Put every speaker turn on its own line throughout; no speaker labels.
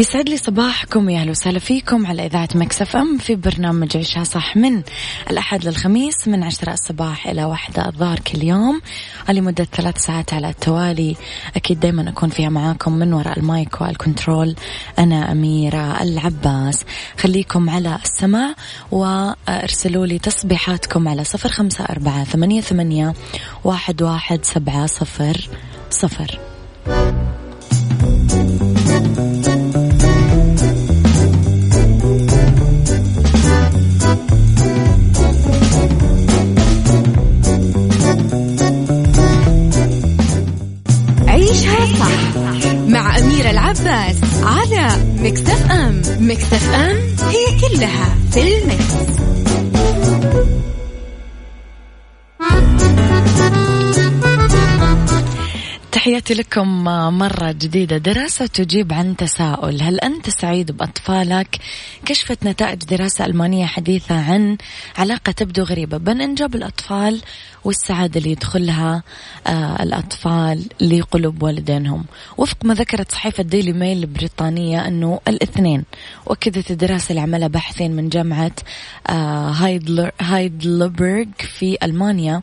يسعد لي صباحكم يا أهلا وسهلا فيكم على إذاعة Mix FM في برنامج عيشها صح من الأحد للخميس من عشرة الصباح إلى واحدة الظهر كل يوم. لمده ثلاث ساعات على التوالي. أكيد دائما أكون فيها معاكم من وراء المايك والكنترول. أنا أميرة العباس. خليكم على السماع وأرسلوا لي تصبيحاتكم على صفر خمسة أربعة ثمانية ثمانية واحد واحد سبعة صفر صفر.
أم مكتف أم هي كلها في المكس.
تحياتي لكم مرة جديدة. دراسة تجيب عن تساؤل. هل أنت سعيد بأطفالك؟ كشفت نتائج دراسة ألمانية حديثة عن علاقة تبدو غريبة بين إنجاب الأطفال والسعادة اللي يدخلها آه الأطفال لقلوب والدينهم. وفق ما ذكرت صحيفة ديلي ميل البريطانية أنه الاثنين وأكدت الدراسة اللي عملها باحثين من جامعة آه هايدلبرغ في ألمانيا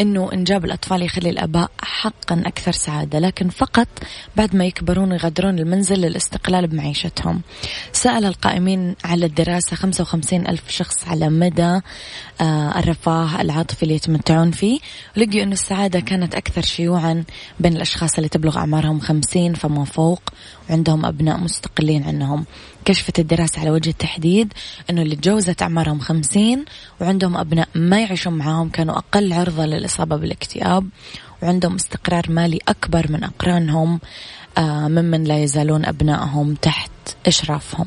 أنه إنجاب الأطفال يخلي الآباء حقا أكثر سعادة لكن فقط بعد ما يكبرون ويغادرون المنزل للاستقلال بمعيشتهم. سأل القائمين على الدراسة 55 ألف شخص على مدى آه الرفاه العاطفي اللي يتمتعون فيه. ولقوا أن السعادة كانت أكثر شيوعا بين الأشخاص اللي تبلغ أعمارهم خمسين فما فوق وعندهم أبناء مستقلين عنهم. كشفت الدراسة على وجه التحديد أنه اللي تجاوزت أعمارهم خمسين وعندهم أبناء ما يعيشون معاهم كانوا أقل عرضة للإصابة بالاكتئاب وعندهم استقرار مالي أكبر من أقرانهم آه، ممن لا يزالون أبنائهم تحت إشرافهم.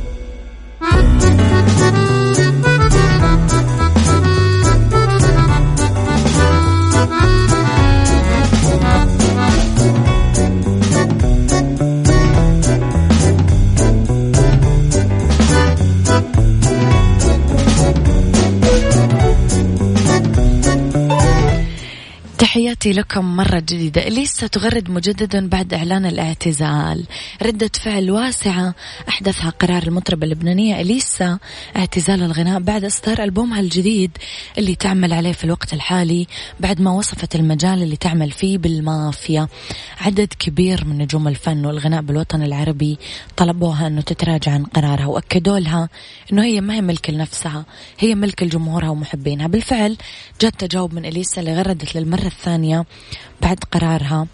تحياتي لكم مرة جديدة إليسا تغرد مجددا بعد إعلان الاعتزال؟ ردة فعل واسعة أحدثها قرار المطربة اللبنانية إليسا اعتزال الغناء بعد إصدار ألبومها الجديد اللي تعمل عليه في الوقت الحالي بعد ما وصفت المجال اللي تعمل فيه بالمافيا. عدد كبير من نجوم الفن والغناء بالوطن العربي طلبوها أنه تتراجع عن قرارها وأكدوا لها أنه هي ما هي ملك لنفسها هي ملك لجمهورها ومحبينها. بالفعل جاء تجاوب من إليسا اللي غردت للمرة الثانية بعد قرارها.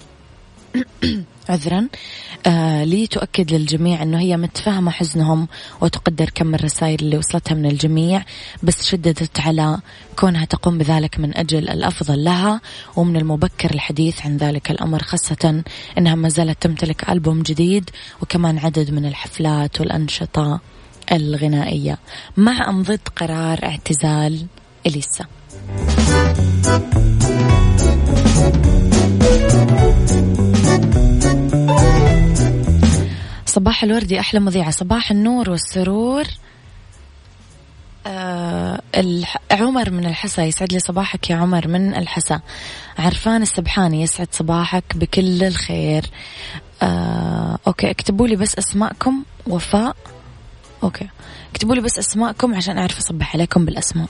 عذرا. آه لتؤكد للجميع إنه هي متفاهمة حزنهم وتقدر كم الرسائل اللي وصلتها من الجميع بس شددت على كونها تقوم بذلك من أجل الأفضل لها ومن المبكر الحديث عن ذلك الأمر خاصة إنها ما زالت تمتلك ألبوم جديد وكمان عدد من الحفلات والأنشطة الغنائية. مع ان ضد قرار اعتزال إليسا. صباح الورد يا أحلى مذيعة. صباح النور والسرور. الح... عمر من الحسا يسعد لي صباحك يا عمر من الحسا. عرفان السبحاني يسعد صباحك بكل الخير. آه okay اكتبوا لي بس أسماءكم. وفاء. okay اكتبوا لي بس أسماءكم عشان أعرف أصبح عليكم بالأسماء.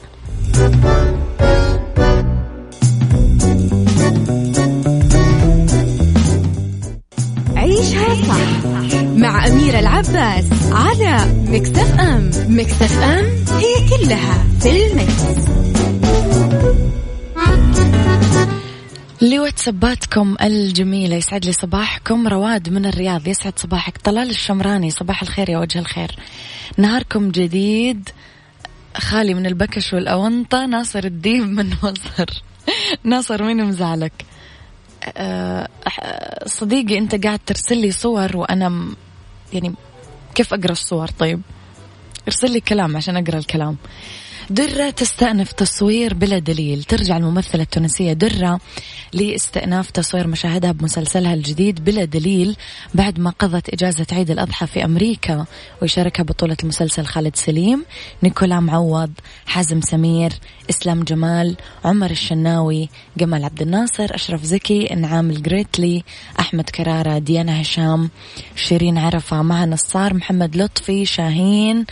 عيشها صح مع أميرة العباس على Mix FM. Mix FM it's all in the mix.
لواتساباتكم الجميلة يسعد لي صباحكم. رواد من الرياض يسعد صباحك. طلال الشمراني صباح الخير يا وجه الخير. نهاركم جديد. خالي من البكش والأونطة ناصر الديب من مصر. ناصر مين مزعلك؟ صديقي أنت قاعد ترسل لي صور وأنا يعني كيف أقرأ الصور؟ طيب ارسل لي كلام عشان أقرأ الكلام. درة تستأنف تصوير بلا دليل. ترجع الممثلة التونسية درة لاستئناف تصوير مشاهدها بمسلسلها الجديد بلا دليل بعد ما قضت إجازة عيد الأضحى في أمريكا ويشاركها بطولة المسلسل خالد سليم نيكولا معوض حازم سمير إسلام جمال عمر الشناوي جمال عبد الناصر أشرف زكي إنعام الجريتلي أحمد كرارة ديانا هشام شيرين عرفة مها نصار محمد لطفي شاهين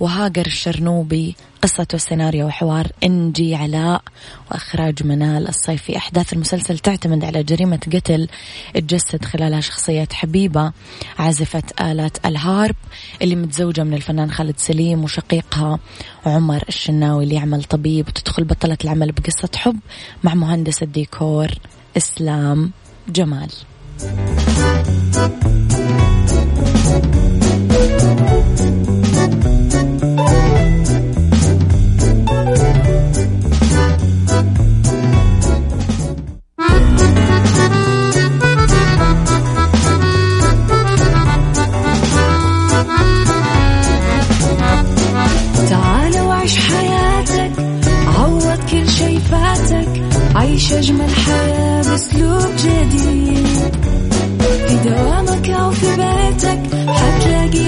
وهاجر الشرنوبي قصة وسيناريو وحوار إنجي علاء وإخراج منال الصيفي. أحداث المسلسل تعتمد على جريمة قتل تجسد خلالها شخصية حبيبة عازفة آلة الهارب اللي متزوجة من الفنان خالد سليم وشقيقها عمر الشناوي اللي يعمل طبيب وتدخل بطلة العمل بقصة حب مع مهندس الديكور إسلام جمال.
عيش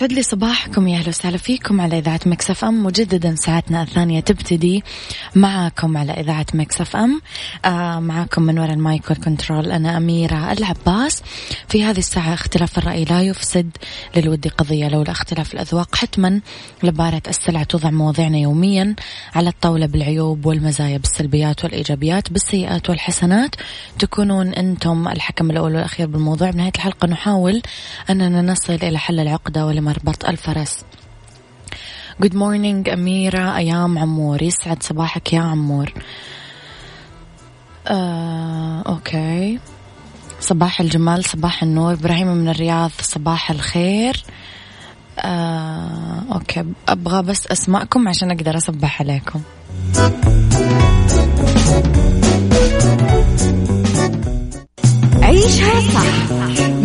يسعد لي صباحكم يا أهلا وسهلا فيكم على إذاعة Mix FM. مجددا ساعتنا الثانية تبتدي معاكم على إذاعة Mix FM. آه معاكم من وراء ال mic وال control أنا أميرة العباس. في هذه الساعة اختلاف الرأي لا يفسد للود قضية لولا اختلاف الأذواق. حتما لبارت السلع توضع مواضيعنا يوميا على الطاولة بالعيوب والمزايا بالسلبيات والإيجابيات بالسيئات والحسنات. تكونون أنتم الحكم الأول والأخير بالموضوع. بنهاية الحلقة نحاول أننا نصل إلى حل العقدة ولمربط الفرس. Good morning أميرة. أيام عمور يسعد صباحك يا عمور. آه، okay. صباح الجمال صباح النور. إبراهيم من الرياض صباح الخير. آه، okay. أبغى بس أسماءكم عشان أقدر أصبح عليكم.
عيشها صح.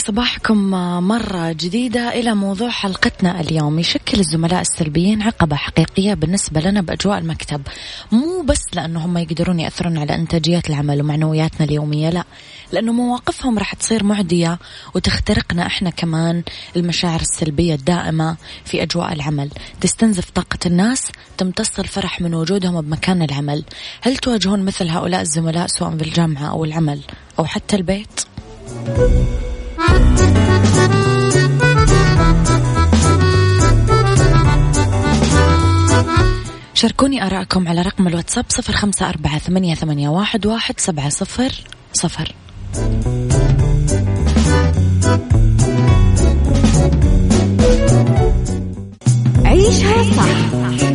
صباحكم مرة جديدة إلى موضوع حلقتنا اليوم. يشكل الزملاء السلبيين عقبة حقيقية بالنسبة لنا بأجواء المكتب. مو بس لأنه هم يقدرون يأثرون على إنتاجية العمل ومعنوياتنا اليومية لا. لأنه مواقفهم راح تصير معدية وتخترقنا إحنا كمان المشاعر السلبية الدائمة في أجواء العمل. تستنزف طاقة الناس تمتص الفرح من وجودهم بمكان العمل. هل تواجهون مثل هؤلاء الزملاء سواء في الجامعة أو العمل أو حتى البيت؟ شاركوني آراءكم على رقم الواتساب صفر خمسة أربعة ثمانية, ثمانية واحد, واحد سبعة صفر صفر
عيشها صح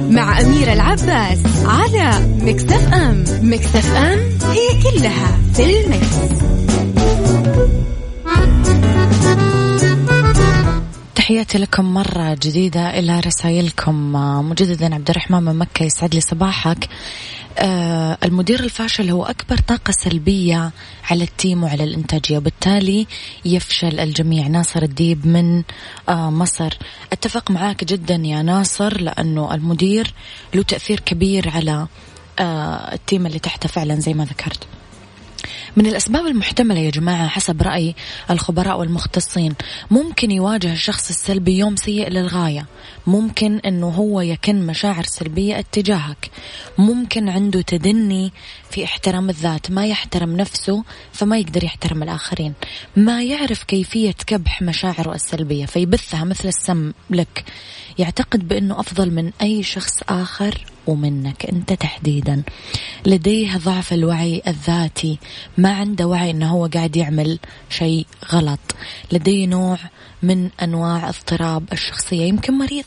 مع أميرة العباس على Mix FM Mix FM it's all in the mix.
تحياتي لكم مرة جديدة إلى رسائلكم. مجددا عبد الرحمن من مكة يسعد لي صباحك. آه المدير الفاشل هو أكبر طاقة سلبية على ال team وعلى الإنتاجية وبالتالي يفشل الجميع. ناصر الديب من آه مصر. أتفق معاك جدا يا ناصر لأنه المدير له تأثير كبير على آه التيم اللي تحته فعلا زي ما ذكرت. من الأسباب المحتملة يا جماعة حسب رأي الخبراء والمختصين ممكن يواجه الشخص السلبي يوم سيء للغاية ممكن أنه هو يكن مشاعر سلبية اتجاهك ممكن عنده تدني في احترام الذات ما يحترم نفسه فما يقدر يحترم الآخرين ما يعرف كيفية كبح مشاعره السلبية فيبثها مثل السم لك. يعتقد بأنه أفضل من أي شخص آخر ومنك أنت تحديدا. لديه ضعف الوعي الذاتي ما عنده وعي أنه هو قاعد يعمل شيء غلط. لديه نوع من أنواع اضطراب الشخصية يمكن مريض.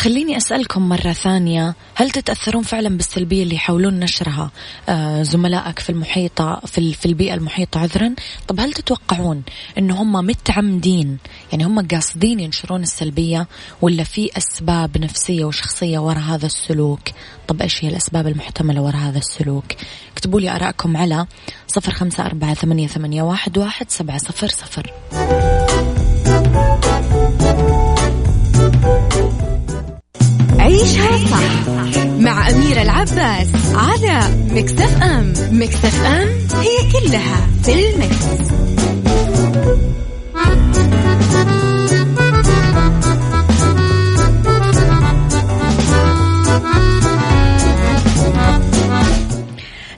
خليني أسألكم مرة ثانية. هل تتأثرون فعلا بالسلبية اللي يحاولون نشرها آه زملائك في المحيطة في, في البيئة المحيطة عذرا؟ طب هل تتوقعون أن هم متعمدين يعني هم قاصدين ينشرون السلبية ولا في أسباب نفسية وشخصية وراء هذا السلوك؟ طب إيش هي الأسباب المحتملة وراء هذا السلوك؟ اكتبوا لي آراءكم على صفر خمسة أربعة ثمانية, واحد سبعة صفر صفر.
عيشها صح مع أميرة العباس على مكتف أم مكتف أم هي كلها في المكس.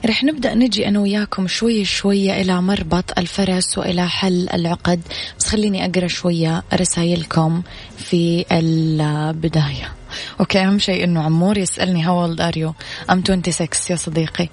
رح نبدأ نجي أنا وياكم شوي شوية إلى مربط الفرس وإلى حل العقد بس خليني أقرأ شوية رسائلكم في البداية أوكي أهم شيء إنه عمور يسألني how old are you I'm 26 يا صديقي.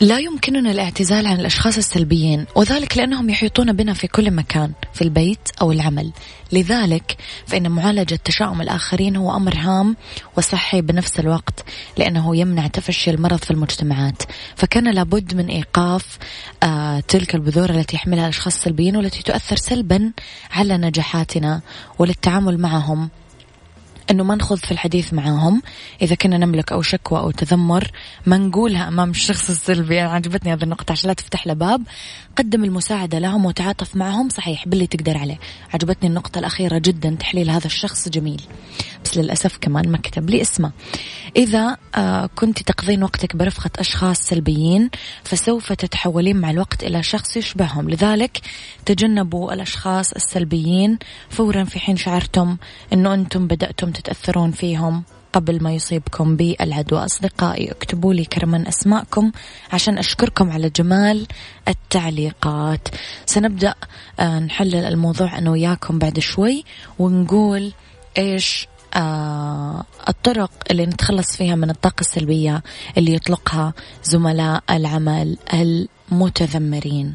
لا يمكننا الاعتزال عن الأشخاص السلبيين وذلك لأنهم يحيطون بنا في كل مكان في البيت أو العمل. لذلك فإن معالجة تشاؤم الآخرين هو أمر هام وصحي بنفس الوقت لأنه يمنع تفشي المرض في المجتمعات. فكان لابد من إيقاف آه تلك البذور التي يحملها الأشخاص السلبيين والتي تؤثر سلبا على نجاحاتنا وللتعامل معهم. أنه ما نخوض في الحديث معاهم. إذا كنا نملك أو شكوى أو تذمر ما نقولها أمام الشخص السلبي. يعني عجبتني هذه النقطة عشان لا تفتح له باب. قدم المساعدة لهم وتعاطف معهم. صحيح باللي تقدر عليه. عجبتني النقطة الأخيرة جدا تحليل هذا الشخص جميل. بس للأسف كمان ما كتب لي اسمه إذا آه كنت تقضين وقتك برفقة أشخاص سلبيين فسوف تتحولين مع الوقت إلى شخص يشبههم. لذلك تجنبوا الأشخاص السلبيين فورا في حين شعرتم أنه أنتم بدأتم تتأثرون فيهم قبل ما يصيبكم بالعدوى أصدقائي اكتبوا لي كرما أسماءكم عشان أشكركم على جمال التعليقات. سنبدأ آه، نحلل الموضوع أنا وياكم بعد شوي ونقول إيش آه الطرق اللي نتخلص فيها من الطاقة السلبية اللي يطلقها زملاء العمل المتذمرين.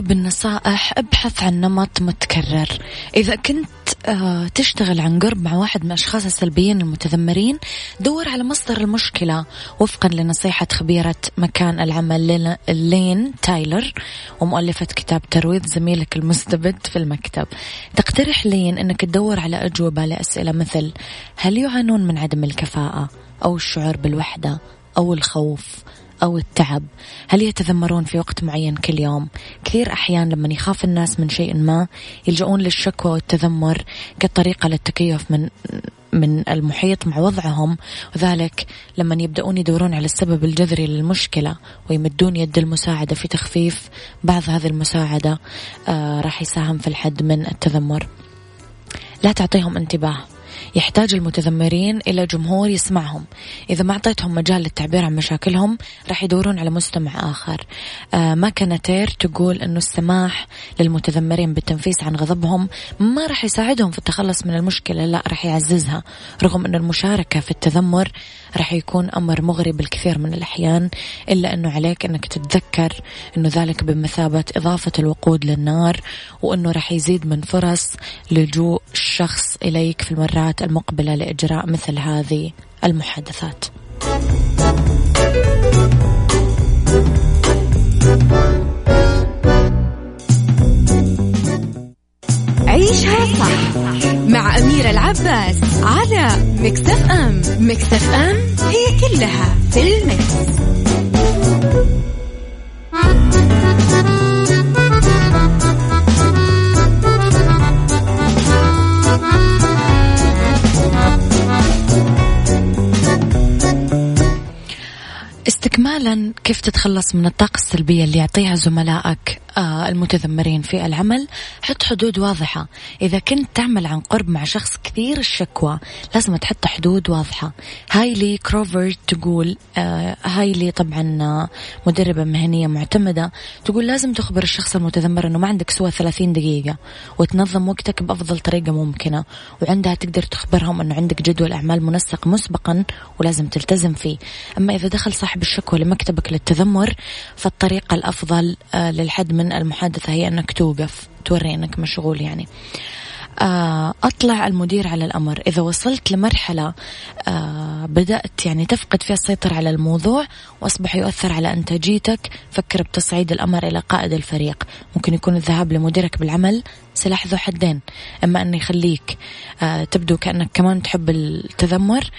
بالنصائح أبحث عن نمط متكرر. إذا كنت آه، تشتغل عن قرب مع واحد من الأشخاص السلبيين المتذمرين دور على مصدر المشكلة وفقا لنصيحة خبيرة مكان العمل لين تايلر ومؤلفة كتاب ترويض زميلك المستبد في المكتب. تقترح لين أنك تدور على أجوبة لأسئلة مثل هل يعانون من عدم الكفاءة أو الشعور بالوحدة أو الخوف؟ أو التعب. هل يتذمرون في وقت معين كل يوم؟ كثير أحيان لما يخاف الناس من شيء ما يلجؤون للشكوى والتذمر كطريقة للتكيف من من المحيط مع وضعهم. وذلك لما يبدأون يدورون على السبب الجذري للمشكلة ويمدون يد المساعدة في تخفيف بعض هذه المساعدة آه راح يساهم في الحد من التذمر. لا تعطيهم انتباه. يحتاج المتذمرين إلى جمهور يسمعهم. إذا ما أعطيتهم مجال للتعبير عن مشاكلهم راح يدورون على مستمع آخر. آه ما كانتير تقول أنه السماح للمتذمرين بالتنفيس عن غضبهم ما راح يساعدهم في التخلص من المشكلة لا راح يعززها. رغم أن المشاركة في التذمر راح يكون أمر مغري بالكثير من الأحيان إلا أنه عليك أنك تتذكر أنه ذلك بمثابة إضافة الوقود للنار وأنه راح يزيد من فرص لجوء الشخص إليك في المرات المقبلة لإجراء مثل هذه المحادثات
عيشها صح مع أميرة العباس على مكتف أم مكتف أم هي كلها في المكس.
استكمالا كيف تتخلص من الطاقة السلبية اللي يعطيها زملائك؟ المتذمرين في العمل حط حدود واضحة. إذا كنت تعمل عن قرب مع شخص كثير الشكوى لازم تحط حدود واضحة. هايلي كروفر تقول آه، هايلي طبعا آه، مدربة مهنية معتمدة تقول لازم تخبر الشخص المتذمر أنه ما عندك سوى 30 دقيقة وتنظم وقتك بأفضل طريقة ممكنة وعندها تقدر تخبرهم أنه عندك جدول أعمال منسق مسبقا ولازم تلتزم فيه. أما إذا دخل صاحب الشكوى لمكتبك للتذمر فالطريقة الأفضل للحد من المحادثة هي أنك توقف توري أنك مشغول يعني. آه، أطلع المدير على الأمر. إذا وصلت لمرحلة آه، بدأت يعني تفقد فيها السيطرة على الموضوع وأصبح يؤثر على إنتاجيتك فكر بتصعيد الأمر إلى قائد الفريق. ممكن يكون الذهاب لمديرك بالعمل سلاح ذو حدين إما أنه يخليك آه، تبدو كأنك كمان تحب التذمر.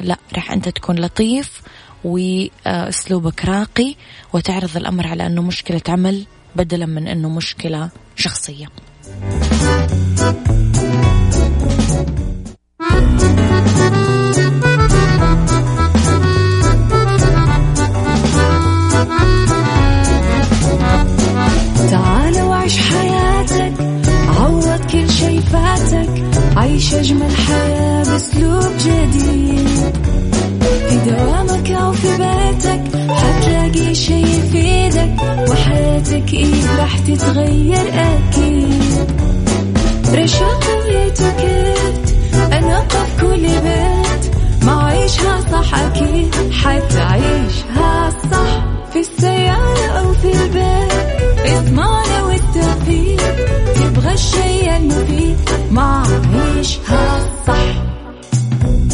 لا راح أنت تكون لطيف وأسلوبك راقي وتعرض الأمر على أنه مشكلة عمل بدلا من أنه مشكلة شخصية.
تعال وعيش حياتك عوض كل شي فاتك عيش أجمل حياة بأسلوب جديد. شي يفيدك وحياتك إيه راح تتغير أكيد. رشاق ويتوكيت أنا قف كل بيت. ما عيشها صح أكيد حتعيشها صح في السيارة أو في البيت. اضمعنا والتوفيق تبغى الشي المفيد ما عيشها صح.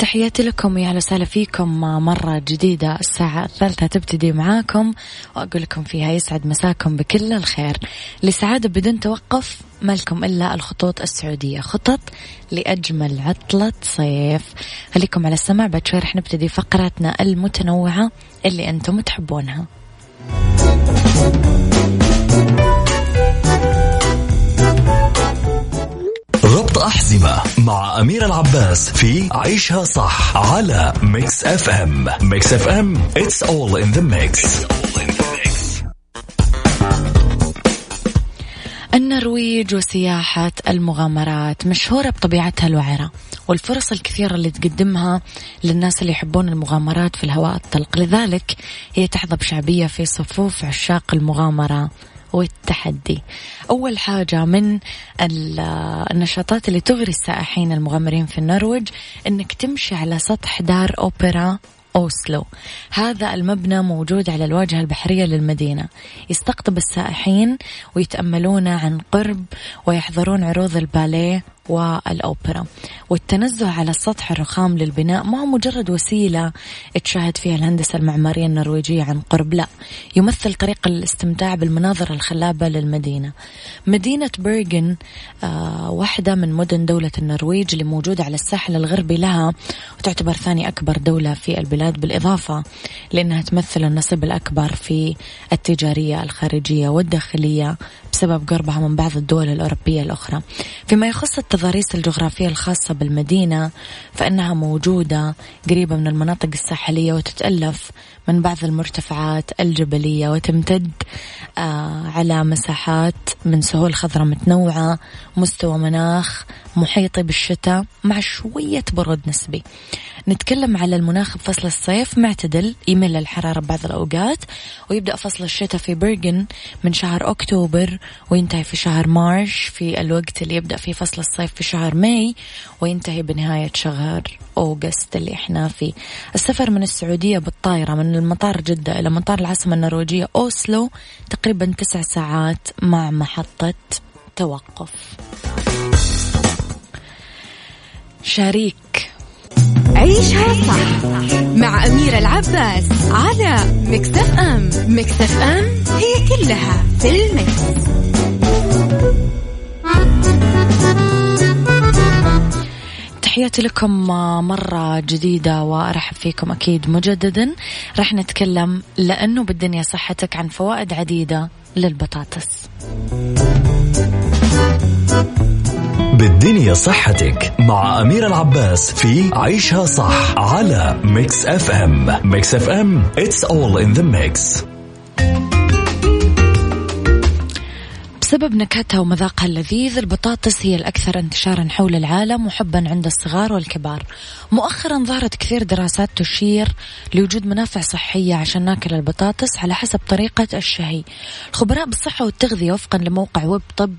تحياتي لكم يا وسهلا فيكم مرة جديدة. الساعة الثالثة تبتدي معاكم وأقول لكم فيها يسعد مساكم بكل الخير. لسعادة بدون توقف ما لكم إلا الخطوط السعودية. خطط لأجمل عطلة صيف. خليكم على السمع بعد شوي رح نبتدي فقراتنا المتنوعة اللي أنتم تحبونها.
أحزمة مع أمير العباس في عيشها صح على Mix FM Mix FM it's all in the mix.
النرويج وسياحة المغامرات مشهورة بطبيعتها الوعرة والفرص الكثيرة اللي تقدمها للناس اللي يحبون المغامرات في الهواء الطلق. لذلك هي تحظى بشعبية في صفوف عشاق المغامرة. والتحدي. أول حاجة من النشاطات اللي تغري السائحين المغامرين في النرويج أنك تمشي على سطح دار أوبرا أوسلو. هذا المبنى موجود على الواجهة البحرية للمدينة. يستقطب السائحين ويتأملون عن قرب ويحضرون عروض الباليه والأوبرا. والتنزه على السطح الرخام للبناء ما هو مجرد وسيلة تشاهد فيها الهندسة المعمارية النرويجية عن قرب. لا يمثل طريقة الاستمتاع بالمناظر الخلابة للمدينة. مدينة بيرغن آه واحدة من مدن دولة النرويج اللي موجودة على الساحل الغربي لها وتعتبر ثاني أكبر دولة في البلاد بالإضافة لأنها تمثل النصيب الأكبر في التجارية الخارجية والداخلية بسبب قربها من بعض الدول الأوروبية الأخرى. فيما يخص التضاريس الجغرافية الخاصة بالمدينة فإنها موجودة قريبة من المناطق الساحلية وتتألف من بعض المرتفعات الجبلية وتمتد على مساحات من سهول خضراء متنوعة مستوى مناخ محيطي بالشتاء مع شوية برود نسبي. نتكلم على المناخ بفصل الصيف معتدل يميل للحرارة بعض الأوقات ويبدأ فصل الشتاء في برغن من شهر أكتوبر وينتهي في شهر مارس في الوقت اللي يبدأ فيه فصل الصيف في شهر ماي وينتهي بنهاية شهر أوغست اللي إحنا فيه. السفر من السعودية بالطائرة من المطار جدة إلى مطار العاصمة النرويجية أوسلو تقريبا تسع ساعات مع محطة توقف. شريك.
عيشها صح مع أميرة العباس على مكتف أم. مكتف أم هي كلها في المكس.
تحياتي لكم مرة جديدة وأرحب فيكم أكيد مجددا. راح نتكلم لأنه بالدنيا صحتك عن فوائد عديدة للبطاطس.
بالدنيا صحتك مع أمير العباس في عيشها صح على ميكس اف ام ميكس اف ام it's all in the mix.
بسبب نكهتها ومذاقها اللذيذ البطاطس هي الأكثر انتشارا حول العالم وحبا عند الصغار والكبار. مؤخرا ظهرت كثير دراسات تشير لوجود منافع صحية عشان ناكل البطاطس على حسب طريقة الشهي. الخبراء بالصحة والتغذية وفقا لموقع ويب طب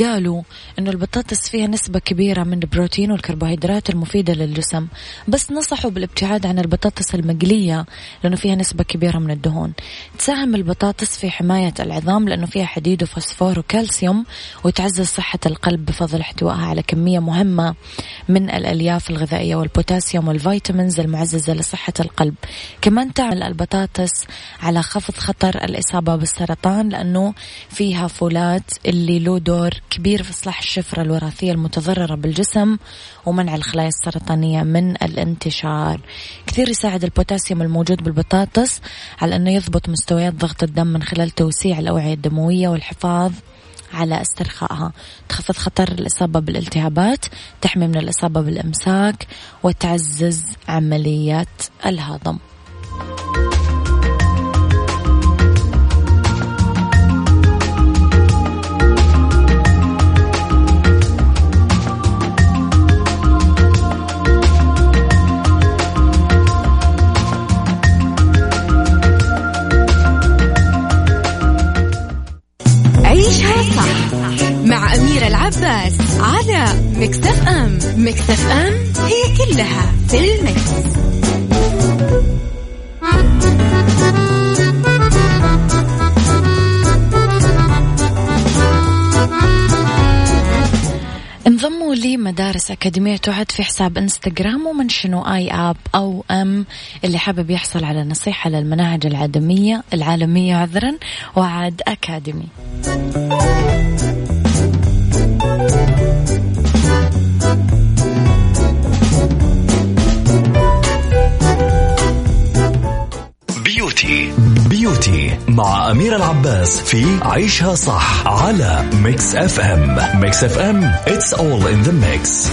قالوا أنه البطاطس فيها نسبة كبيرة من البروتين والكربوهيدرات المفيدة للجسم بس نصحوا بالابتعاد عن البطاطس المقلية لأنه فيها نسبة كبيرة من الدهون. تساهم البطاطس في حماية العظام لأنه فيها حديد وفوسفور وكالسيوم وتعزز صحة القلب بفضل احتوائها على كمية مهمة من الألياف الغذائية والبوتاسيوم وال vitamins المعززة لصحة القلب. كمان تعمل البطاطس على خفض خطر الإصابة بالسرطان لأنه فيها folate اللي له دور كبير في إصلاح الشفرة الوراثية المتضررة بالجسم ومنع الخلايا السرطانية من الانتشار. كثير يساعد البوتاسيوم الموجود بالبطاطس على أنه يضبط مستويات ضغط الدم من خلال توسيع الأوعية الدموية والحفاظ على استرخائها. تخفض خطر الإصابة بالالتهابات تحمي من الإصابة بالإمساك وتعزز عمليات الهضم. أكاديمية تعد في حساب إنستغرام ومنشنوا آي آب أو أم اللي حابب يحصل على نصيحة للمناهج العالمية العالمية عذرا وعاد أكاديمي.
مع أمير العباس في عيشها صح على ميكس اف ام ميكس اف ام it's all in the mix.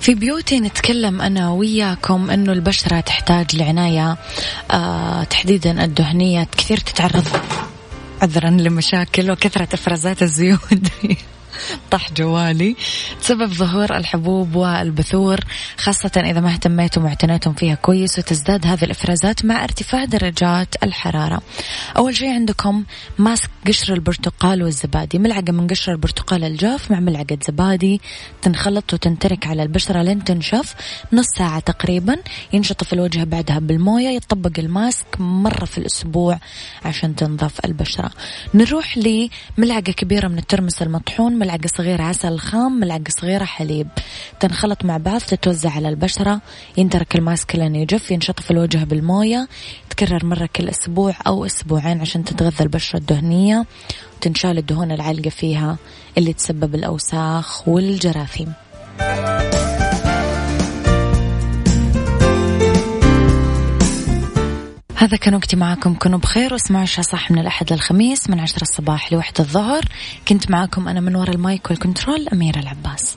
في بيوتي نتكلم أنا وياكم أنه البشرة تحتاج لعناية آه تحديدا الدهنية كثير تتعرض عذرا لمشاكل وكثرة إفرازات الزيوت. طح جوالي. تسبب ظهور الحبوب والبثور خاصة إذا ما اهتميتم واعتنيتم فيها كويس وتزداد هذه الإفرازات مع ارتفاع درجات الحرارة. أول شيء عندكم ماسك قشر البرتقال والزبادي. ملعقة من قشر البرتقال الجاف مع ملعقة زبادي. تنخلط وتنترك على البشرة لين تنشف. نص ساعة تقريبا. ينشطف الوجه بعدها بالموية. يطبق الماسك مرة في الأسبوع عشان تنظف البشرة. نروح لملعقة كبيرة من الترمس المطحون ملعقة صغيرة عسل خام ملعقة صغيرة حليب. تنخلط مع بعض تتوزع على البشرة. ينترك الماسك لين يجف ينشطف الوجه بالموية. تكرر مرة كل أسبوع أو أسبوعين عشان تتغذى البشرة الدهنية. وتنشال الدهون العالقة فيها اللي تسبب الأوساخ والجراثيم. هذا كان وقتي معاكم. كونوا بخير واسمعوا عشاء صح من الأحد للخميس من عشرة الصباح لوحدة الظهر. كنت معاكم أنا من وراء المايك والكنترول أميرة العباس.